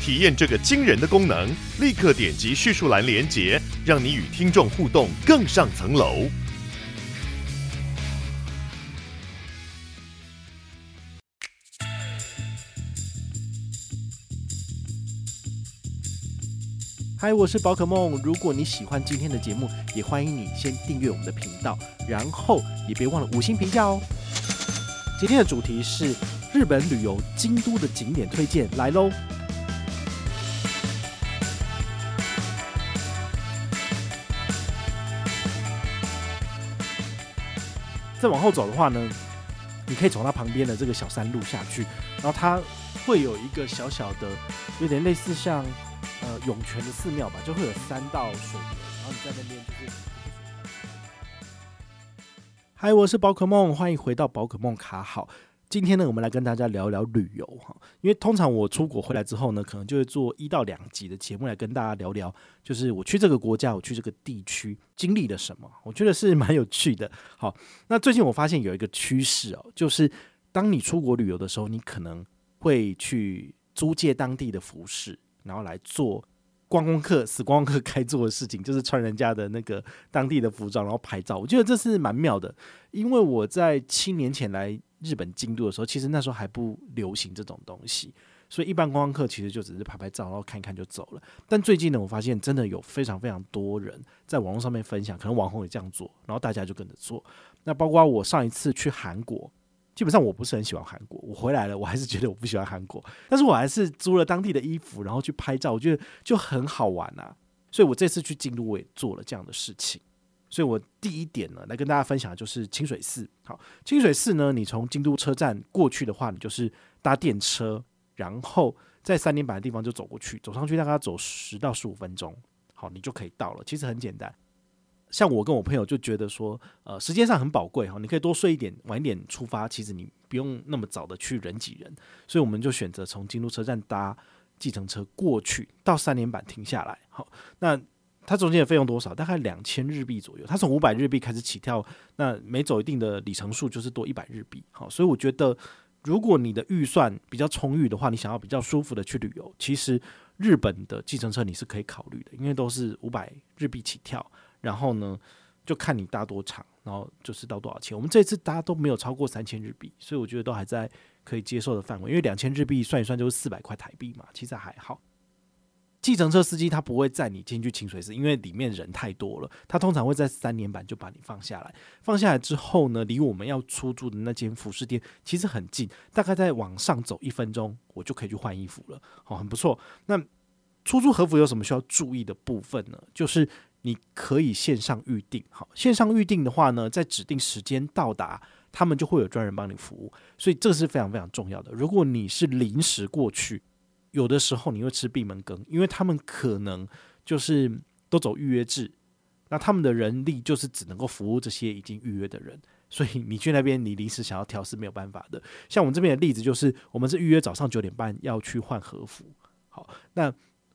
体验这个惊人的功能，立刻点击叙述栏连结，让你与听众互动更上层楼。嗨，我是宝可梦。如果你喜欢今天的节目，也欢迎你先订阅我们的频道，然后也别忘了五星评价哦。今天的主题是日本旅游京都的景点推荐，来喽！再往后走的话呢，你可以从它旁边的这个小山路下去，然后它会有一个小小的，有点类似像。呃，涌泉的寺庙吧，就会有三道水流，然后你在那边就是。嗨，我是宝可梦，欢迎回到宝可梦卡好。今天呢，我们来跟大家聊聊旅游哈，因为通常我出国回来之后呢，可能就会做一到两集的节目来跟大家聊聊，就是我去这个国家，我去这个地区经历了什么，我觉得是蛮有趣的。好，那最近我发现有一个趋势哦，就是当你出国旅游的时候，你可能会去租借当地的服饰。然后来做观光客，死观光客该做的事情，就是穿人家的那个当地的服装，然后拍照。我觉得这是蛮妙的，因为我在七年前来日本京都的时候，其实那时候还不流行这种东西，所以一般观光客其实就只是拍拍照，然后看一看就走了。但最近呢，我发现真的有非常非常多人在网络上面分享，可能网红也这样做，然后大家就跟着做。那包括我上一次去韩国。基本上我不是很喜欢韩国，我回来了，我还是觉得我不喜欢韩国，但是我还是租了当地的衣服，然后去拍照，我觉得就很好玩啊。所以我这次去京都，我也做了这样的事情。所以我第一点呢，来跟大家分享的就是清水寺。好，清水寺呢，你从京都车站过去的话，你就是搭电车，然后在三年坂的地方就走过去，走上去大概走十到十五分钟，好，你就可以到了。其实很简单。像我跟我朋友就觉得说，呃，时间上很宝贵哈，你可以多睡一点，晚一点出发，其实你不用那么早的去人挤人，所以我们就选择从京都车站搭计程车过去，到三连板停下来。好，那它中间的费用多少？大概两千日币左右。它从五百日币开始起跳，那每走一定的里程数就是多一百日币。好，所以我觉得如果你的预算比较充裕的话，你想要比较舒服的去旅游，其实日本的计程车你是可以考虑的，因为都是五百日币起跳。然后呢，就看你搭多长，然后就是到多少钱。我们这次搭都没有超过三千日币，所以我觉得都还在可以接受的范围。因为两千日币算一算就是四百块台币嘛，其实还好。计程车司机他不会载你进去清水寺，因为里面人太多了。他通常会在三年坂就把你放下来。放下来之后呢，离我们要出租的那间服饰店其实很近，大概再往上走一分钟，我就可以去换衣服了。哦，很不错。那出租和服有什么需要注意的部分呢？就是你可以线上预定，好，线上预定的话呢，在指定时间到达，他们就会有专人帮你服务，所以这是非常非常重要的。如果你是临时过去，有的时候你会吃闭门羹，因为他们可能就是都走预约制，那他们的人力就是只能够服务这些已经预约的人，所以你去那边你临时想要调是没有办法的。像我们这边的例子就是，我们是预约早上九点半要去换和服，好，那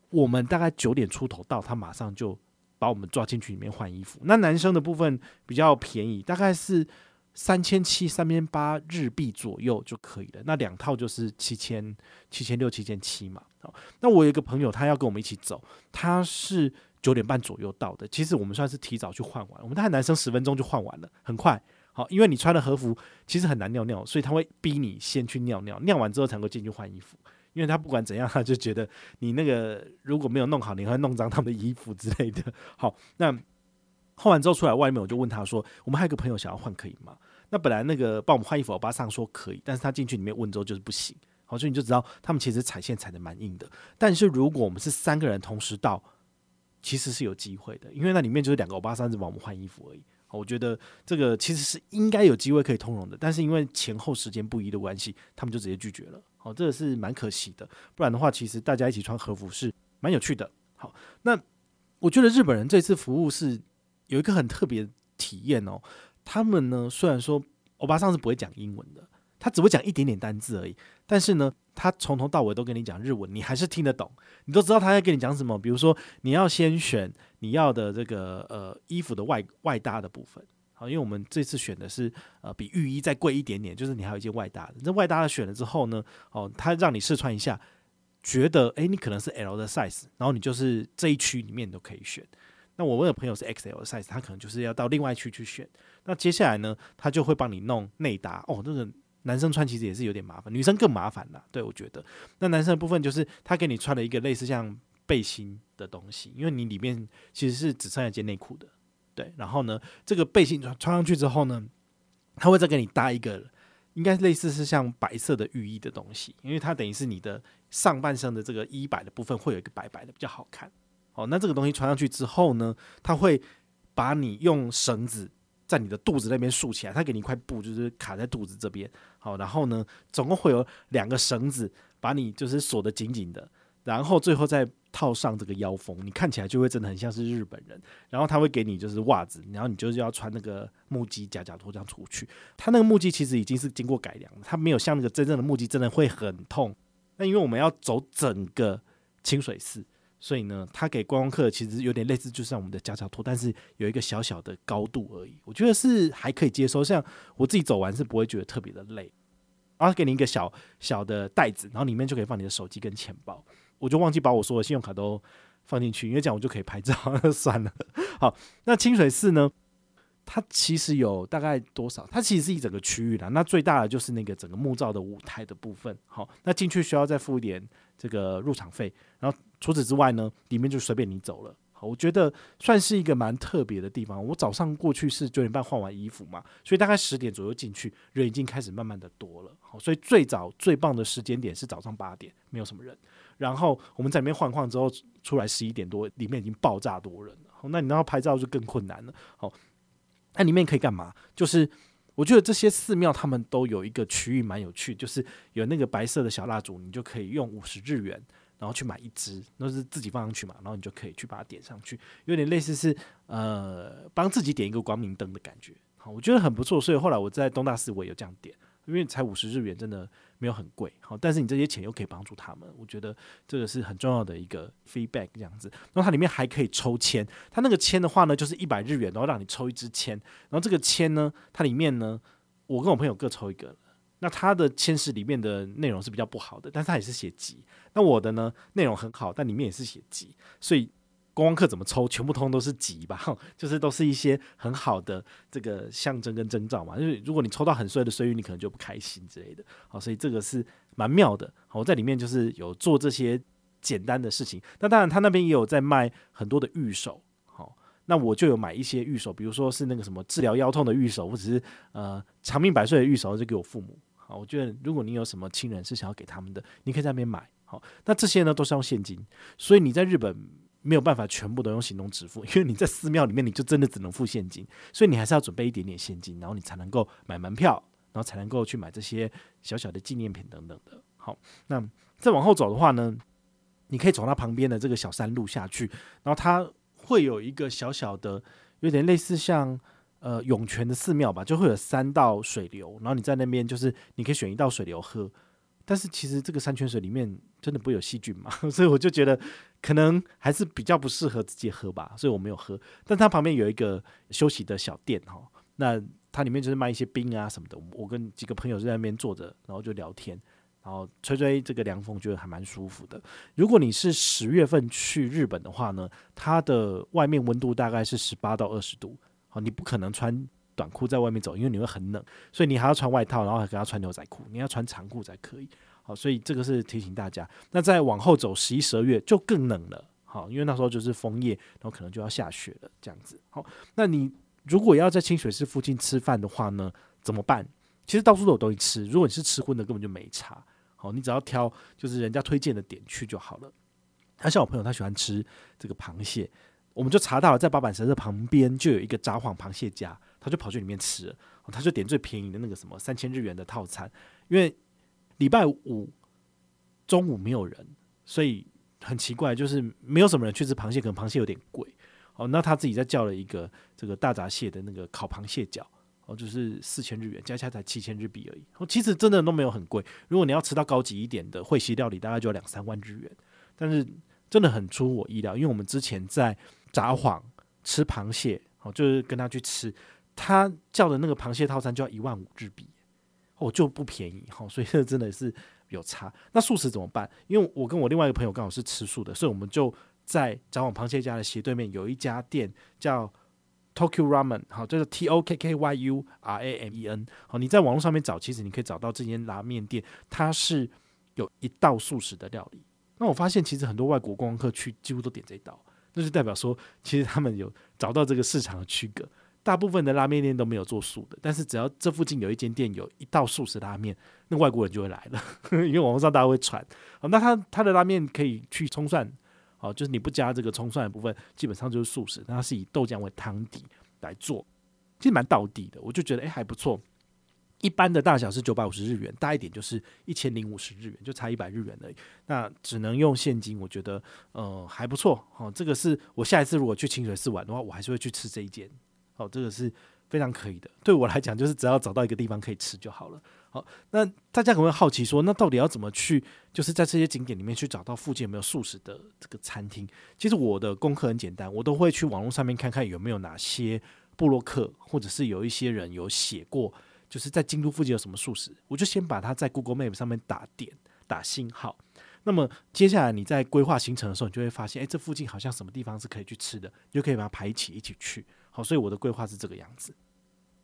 我们大概九点出头到，他马上就。把我们抓进去里面换衣服。那男生的部分比较便宜，大概是三千七、三千八日币左右就可以了。那两套就是七千、七千六、七千七嘛。好，那我有一个朋友，他要跟我们一起走，他是九点半左右到的。其实我们算是提早去换完，我们大概男生十分钟就换完了，很快。好，因为你穿了和服其实很难尿尿，所以他会逼你先去尿尿，尿完之后才能够进去换衣服。因为他不管怎样，他就觉得你那个如果没有弄好，你会弄脏他们的衣服之类的。好，那换完之后出来外面，我就问他说：“我们还有个朋友想要换，可以吗？”那本来那个帮我们换衣服，欧巴桑说可以，但是他进去里面问之后就是不行。好，所以你就知道他们其实踩线踩得蛮硬的。但是如果我们是三个人同时到，其实是有机会的，因为那里面就是两个欧巴桑在帮我们换衣服而已。我觉得这个其实是应该有机会可以通融的，但是因为前后时间不一的关系，他们就直接拒绝了。好，这个是蛮可惜的。不然的话，其实大家一起穿和服是蛮有趣的。好，那我觉得日本人这次服务是有一个很特别体验哦。他们呢，虽然说欧巴桑是不会讲英文的，他只会讲一点点单字而已，但是呢，他从头到尾都跟你讲日文，你还是听得懂，你都知道他在跟你讲什么。比如说，你要先选你要的这个呃衣服的外外搭的部分。好，因为我们这次选的是呃比浴衣再贵一点点，就是你还有一件外搭的。这外搭的选了之后呢，哦，他让你试穿一下，觉得诶，你可能是 L 的 size，然后你就是这一区里面都可以选。那我问的朋友是 XL size，他可能就是要到另外一区去选。那接下来呢，他就会帮你弄内搭。哦，那个男生穿其实也是有点麻烦，女生更麻烦啦。对，我觉得，那男生的部分就是他给你穿了一个类似像背心的东西，因为你里面其实是只剩下一件内裤的。对，然后呢，这个背心穿穿上去之后呢，他会再给你搭一个，应该类似是像白色的浴衣的东西，因为它等于是你的上半身的这个衣摆的部分会有一个白白的，比较好看。哦，那这个东西穿上去之后呢，它会把你用绳子在你的肚子那边竖起来，它给你一块布，就是卡在肚子这边。好，然后呢，总共会有两个绳子把你就是锁得紧紧的，然后最后再套上这个腰封，你看起来就会真的很像是日本人。然后他会给你就是袜子，然后你就是要穿那个木屐夹脚拖这样出去。他那个木屐其实已经是经过改良了，它没有像那个真正的木屐真的会很痛。那因为我们要走整个清水寺。所以呢，他给观光客其实有点类似，就像我们的夹脚拖，但是有一个小小的高度而已。我觉得是还可以接受，像我自己走完是不会觉得特别的累。然后给你一个小小的袋子，然后里面就可以放你的手机跟钱包。我就忘记把我所有信用卡都放进去，因为这样我就可以拍照，算了。好，那清水寺呢？它其实有大概多少？它其实是一整个区域啦。那最大的就是那个整个木造的舞台的部分。好，那进去需要再付一点这个入场费，然后。除此之外呢，里面就随便你走了。好，我觉得算是一个蛮特别的地方。我早上过去是九点半换完衣服嘛，所以大概十点左右进去，人已经开始慢慢的多了。好，所以最早最棒的时间点是早上八点，没有什么人。然后我们在里面换换之后出来十一点多，里面已经爆炸多人了。好，那你要拍照就更困难了。好，那里面可以干嘛？就是我觉得这些寺庙他们都有一个区域蛮有趣，就是有那个白色的小蜡烛，你就可以用五十日元。然后去买一支，那是自己放上去嘛，然后你就可以去把它点上去，有点类似是呃帮自己点一个光明灯的感觉，好，我觉得很不错。所以后来我在东大寺我也有这样点，因为才五十日元，真的没有很贵，好，但是你这些钱又可以帮助他们，我觉得这个是很重要的一个 feedback 这样子。然后它里面还可以抽签，它那个签的话呢，就是一百日元，然后让你抽一支签，然后这个签呢，它里面呢，我跟我朋友各抽一个。那他的签诗里面的内容是比较不好的，但是他也是写吉。那我的呢，内容很好，但里面也是写吉。所以观光客怎么抽，全部通都是吉吧，就是都是一些很好的这个象征跟征兆嘛。因为如果你抽到很衰的衰运，你可能就不开心之类的。好，所以这个是蛮妙的。好，我在里面就是有做这些简单的事情。那当然，他那边也有在卖很多的玉手。好，那我就有买一些玉手，比如说是那个什么治疗腰痛的玉手，或者是呃长命百岁的玉手，就给我父母。我觉得如果你有什么亲人是想要给他们的，你可以在那边买。好，那这些呢都是用现金，所以你在日本没有办法全部都用行动支付，因为你在寺庙里面你就真的只能付现金，所以你还是要准备一点点现金，然后你才能够买门票，然后才能够去买这些小小的纪念品等等的。好，那再往后走的话呢，你可以走到旁边的这个小山路下去，然后它会有一个小小的，有点类似像。呃，涌泉的寺庙吧，就会有三道水流，然后你在那边就是你可以选一道水流喝，但是其实这个山泉水里面真的不会有细菌嘛，所以我就觉得可能还是比较不适合直接喝吧，所以我没有喝。但它旁边有一个休息的小店哈，那它里面就是卖一些冰啊什么的，我跟几个朋友在那边坐着，然后就聊天，然后吹吹这个凉风，觉得还蛮舒服的。如果你是十月份去日本的话呢，它的外面温度大概是十八到二十度。好，你不可能穿短裤在外面走，因为你会很冷，所以你还要穿外套，然后还给他穿牛仔裤，你要穿长裤才可以。好，所以这个是提醒大家。那再往后走，十一、十二月就更冷了。好，因为那时候就是枫叶，然后可能就要下雪了，这样子。好，那你如果要在清水寺附近吃饭的话呢，怎么办？其实到处都有东西吃。如果你是吃荤的，根本就没差。好，你只要挑就是人家推荐的点去就好了。他像我朋友，他喜欢吃这个螃蟹。我们就查到了，在八坂神社旁边就有一个札幌螃蟹家，他就跑去里面吃，他就点最便宜的那个什么三千日元的套餐，因为礼拜五中午没有人，所以很奇怪，就是没有什么人去吃螃蟹，可能螃蟹有点贵。哦，那他自己再叫了一个这个大闸蟹的那个烤螃蟹脚，哦，就是四千日元，加起来才七千日币而已。哦，其实真的都没有很贵。如果你要吃到高级一点的会席料理，大概就要两三万日元。但是真的很出我意料，因为我们之前在札幌吃螃蟹，哦，就是跟他去吃，他叫的那个螃蟹套餐就要一万五日币，哦，就不便宜哈。所以这真的是有差。那素食怎么办？因为我跟我另外一个朋友刚好是吃素的，所以我们就。在札幌螃蟹家的斜对面有一家店叫 Tokyo Ramen，好，就是 T O K K Y U R A M E N，好，你在网络上面找，其实你可以找到这间拉面店，它是有一道素食的料理。那我发现其实很多外国观光客去几乎都点这一道，那就代表说其实他们有找到这个市场的区隔。大部分的拉面店都没有做素的，但是只要这附近有一间店有一道素食拉面，那外国人就会来了，因为网络上大家会传。好，那他他的拉面可以去葱蒜。哦，就是你不加这个葱蒜的部分，基本上就是素食。那它是以豆浆为汤底来做，其实蛮道地的。我就觉得哎、还不错。一般的大小是九百五十日元，大一点就是一千零五十日元，就差一百日元而已。那只能用现金，我觉得呃还不错。哦，这个是我下一次如果去清水寺玩的话，我还是会去吃这一间。哦，这个是非常可以的。对我来讲，就是只要找到一个地方可以吃就好了。好，那大家可能会好奇说，那到底要怎么去，就是在这些景点里面去找到附近有没有素食的这个餐厅？其实我的功课很简单，我都会去网络上面看看有没有哪些部落客，或者是有一些人有写过，就是在京都附近有什么素食，我就先把它在 Google Map 上面打点打星号。那么接下来你在规划行程的时候，你就会发现，诶，这附近好像什么地方是可以去吃的，你就可以把它排一起一起去。好，所以我的规划是这个样子。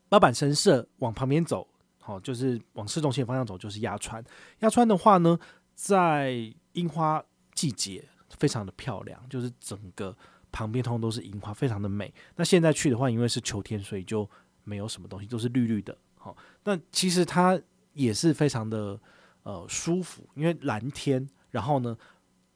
八坂神社往旁边走。好，就是往市中心方向走，就是鸭川。鸭川的话呢，在樱花季节非常的漂亮，就是整个旁边通通都是樱花，非常的美。那现在去的话，因为是秋天，所以就没有什么东西，都是绿绿的。那其实它也是非常的呃舒服，因为蓝天，然后呢，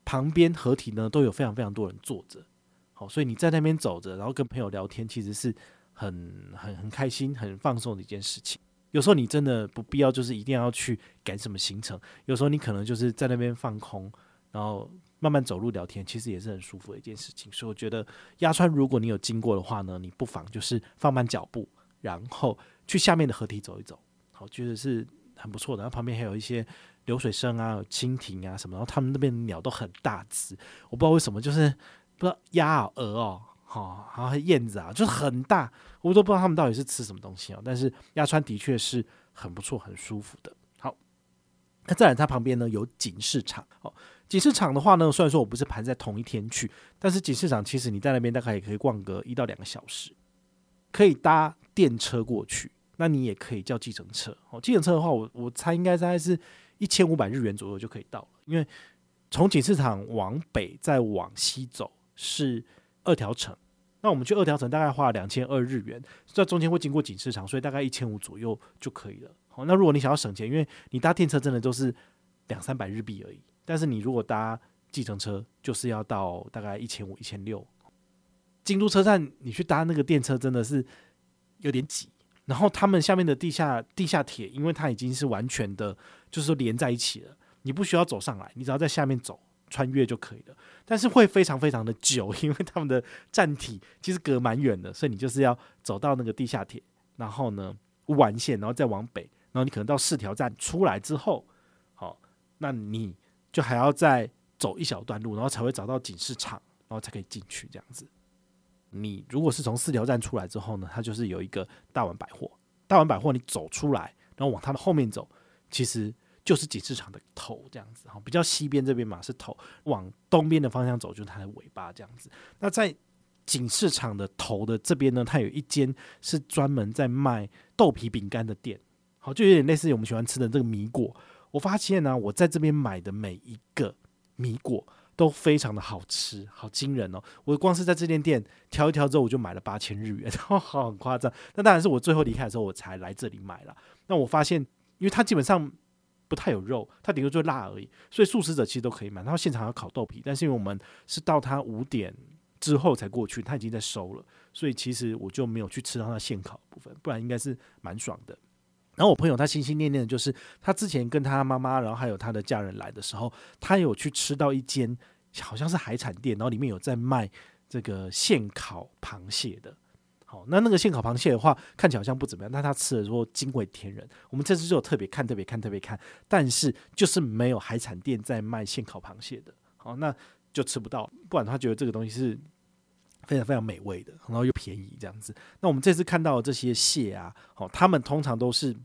旁边合体呢都有非常非常多人坐着。好，所以你在那边走着，然后跟朋友聊天，其实是很很很开心、很放松的一件事情。有时候你真的不必要，就是一定要去赶什么行程。有时候你可能就是在那边放空，然后慢慢走路聊天，其实也是很舒服的一件事情。所以我觉得鸭川，如果你有经过的话呢，你不妨就是放慢脚步，然后去下面的河堤走一走，好，觉得是很不错的。然后旁边还有一些流水声啊、蜻蜓啊什么，然后他们那边鸟都很大只，我不知道为什么，就是不知道鸭啊、鹅哦。哦，然后燕子啊，就是很大，我都不知道他们到底是吃什么东西哦。但是鸭川的确是很不错、很舒服的。好，那再来它旁边呢有锦市场哦。锦市场的话呢，虽然说我不是盘在同一天去，但是锦市场其实你在那边大概也可以逛个一到两个小时，可以搭电车过去，那你也可以叫计程车哦。计程车的话，我我猜应该大概是一千五百日元左右就可以到了，因为从锦市场往北再往西走是二条城。那我们去二条城大概花了两千二日元，在中间会经过锦市场，所以大概一千五左右就可以了。好，那如果你想要省钱，因为你搭电车真的都是两三百日币而已，但是你如果搭计程车，就是要到大概一千五、一千六。京都车站你去搭那个电车真的是有点挤，然后他们下面的地下地下铁，因为它已经是完全的，就是连在一起了，你不需要走上来，你只要在下面走。穿越就可以了，但是会非常非常的久，因为他们的站体其实隔蛮远的，所以你就是要走到那个地下铁，然后呢完线，然后再往北，然后你可能到四条站出来之后，好，那你就还要再走一小段路，然后才会找到警示场，然后才可以进去这样子。你如果是从四条站出来之后呢，它就是有一个大丸百货，大丸百货你走出来，然后往它的后面走，其实。就是锦市场的头这样子哈，比较西边这边嘛是头，往东边的方向走就是它的尾巴这样子。那在锦市场的头的这边呢，它有一间是专门在卖豆皮饼干的店，好，就有点类似于我们喜欢吃的这个米果。我发现呢、我在这边买的每一个米果都非常的好吃，好惊人哦！我光是在这间店挑一挑之后，我就买了八千日元，好很夸张。那当然是我最后离开的时候，我才来这里买了。那我发现，因为它基本上。不太有肉，它顶多就辣而已，所以素食者其实都可以买。然后现场要烤豆皮，但是因为我们是到他五点之后才过去，他已经在收了，所以其实我就没有去吃到他现烤的部分，不然应该是蛮爽的。然后我朋友他心心念念的就是他之前跟他妈妈，然后还有他的家人来的时候，他有去吃到一间好像是海产店，然后里面有在卖这个现烤螃蟹的。好，那那个现烤螃蟹的话，看起来好像不怎么样，但他吃的时候惊为天人。我们这次就有特别看、特别看、特别看，但是就是没有海产店在卖现烤螃蟹的。好，那就吃不到，不然他觉得这个东西是非常非常美味的，然后又便宜这样子。那我们这次看到的这些蟹啊，好，他们通常都是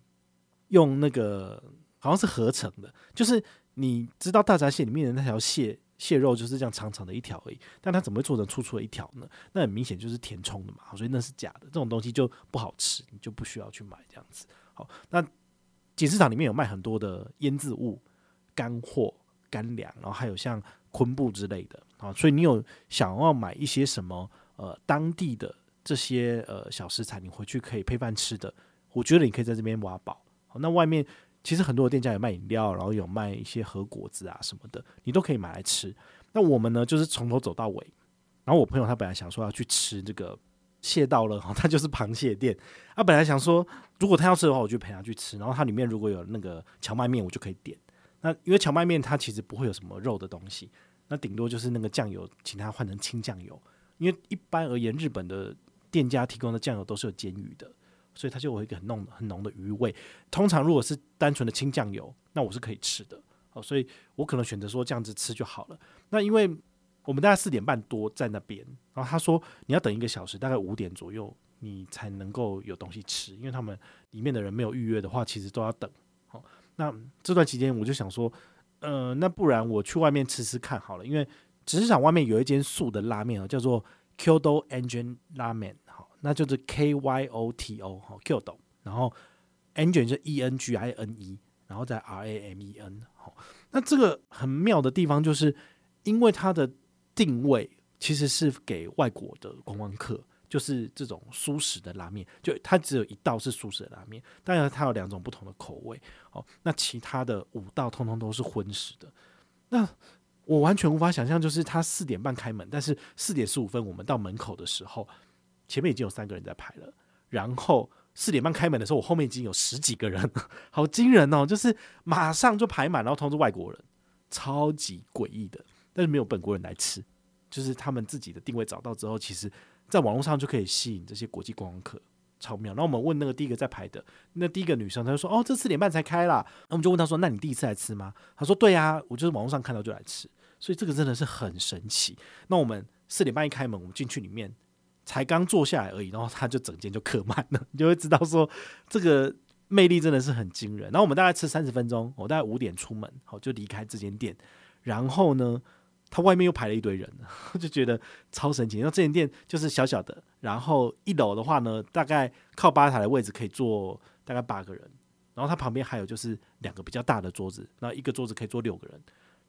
用那个好像是合成的，就是你知道大闸蟹里面的那条蟹。蟹肉就是这样长长的一条而已，但它怎么会做成粗粗的一条呢？那很明显就是填充的嘛，所以那是假的。这种东西就不好吃，你就不需要去买这样子。好，那锦市场里面有卖很多的腌制物、干货、干粮，然后还有像昆布之类的啊。所以你有想要买一些什么呃当地的这些呃小食材，你回去可以配饭吃的，我觉得你可以在这边挖宝。那外面。其实很多的店家有卖饮料，然后有卖一些和果子啊什么的，你都可以买来吃。那我们呢，就是从头走到尾。然后我朋友他本来想说要去吃这个蟹道乐，哈，他就是螃蟹店。他本来想说，如果他要吃的话，我就陪他去吃。然后它里面如果有那个荞麦面，我就可以点。那因为荞麦面它其实不会有什么肉的东西，那顶多就是那个酱油，请他换成清酱油。因为一般而言，日本的店家提供的酱油都是有煎鱼的。所以它就有一个很浓很浓的鱼味。通常如果是单纯的清酱油，那我是可以吃的。哦，所以我可能选择说这样子吃就好了。那因为我们大概四点半多在那边，然后他说你要等一个小时，大概五点左右你才能够有东西吃，因为他们里面的人没有预约的话，其实都要等。好，那这段期间我就想说，呃，那不然我去外面吃吃看好了，因为只是想外面有一间素的拉面啊，叫做 Kyoto Engine 拉面。那就是 K Y O T O 哈，Kyoto，然后 Engine 就 E N G I N E，然后再 R A M E N 好，那这个很妙的地方就是，因为它的定位其实是给外国的观光客，就是这种素食的拉面，就它只有一道是素食的拉面，当然它有两种不同的口味，哦，那其他的五道通通都是荤食的，那我完全无法想象，就是它四点半开门，但是四点十五分我们到门口的时候。前面已经有三个人在排了，然后四点半开门的时候，我后面已经有十几个人，好惊人哦！就是马上就排满，然后通知外国人，超级诡异的。但是没有本国人来吃，就是他们自己的定位找到之后，其实在网络上就可以吸引这些国际观光客，超妙。然后我们问那个第一个在排的，那第一个女生，她就说：“哦，这四点半才开啦。”那我们就问她说：“那你第一次来吃吗？”她说：“对呀，我就是网络上看到就来吃。”所以这个真的是很神奇。那我们四点半一开门，我们进去里面。才刚坐下来而已，然后他就整间就客满了，你就会知道说这个魅力真的是很惊人。然后我们大概吃三十分钟，我大概五点出门，好就离开这间店。然后呢，他外面又排了一堆人，就觉得超神奇。然后这间店就是小小的，然后一楼的话呢，大概靠吧台的位置可以坐大概八个人，然后它旁边还有就是两个比较大的桌子，那一个桌子可以坐六个人。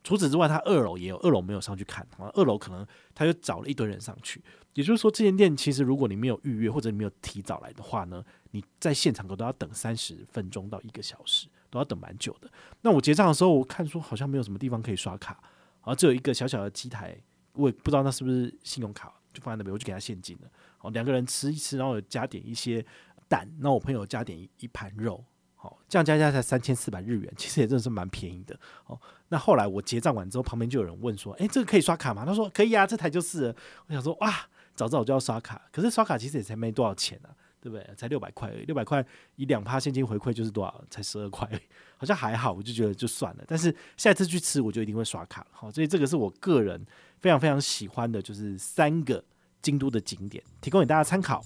除此之外，他二楼也有，二楼没有上去看，二楼可能他就找了一堆人上去。也就是说，这间店其实如果你没有预约或者你没有提早来的话呢，你在现场可都要等三十分钟到一个小时，都要等蛮久的。那我结账的时候，我看说好像没有什么地方可以刷卡，然后只有一个小小的机台，我也不知道那是不是信用卡，就放在那边，我就给他现金了。好，两个人吃一吃，然后加点一些蛋，那我朋友加点一盘肉。好，这样加加才三千四百日元，其实也真的是蛮便宜的。哦，那后来我结账完之后，旁边就有人问说：“诶，这个可以刷卡吗？”他说：“可以啊，这台就是。”我想说：“哇，早知道我就要刷卡。”可是刷卡其实也才没多少钱啊，对不对？才六百块，六百块以两趴现金回馈就是多少？才十二块，好像还好，我就觉得就算了。但是下一次去吃，我就一定会刷卡了。好，所以这个是我个人非常非常喜欢的，就是三个京都的景点，提供给大家参考。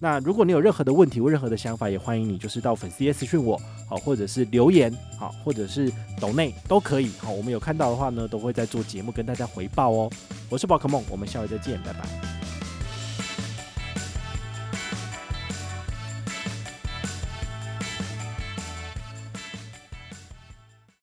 那如果你有任何的问题或任何的想法，也欢迎你就是到粉丝页私讯我，好，或者是留言，好，或者是抖内都可以，好，我们有看到的话呢，都会在做节目跟大家回报哦。我是宝可梦，我们下回再见，拜拜。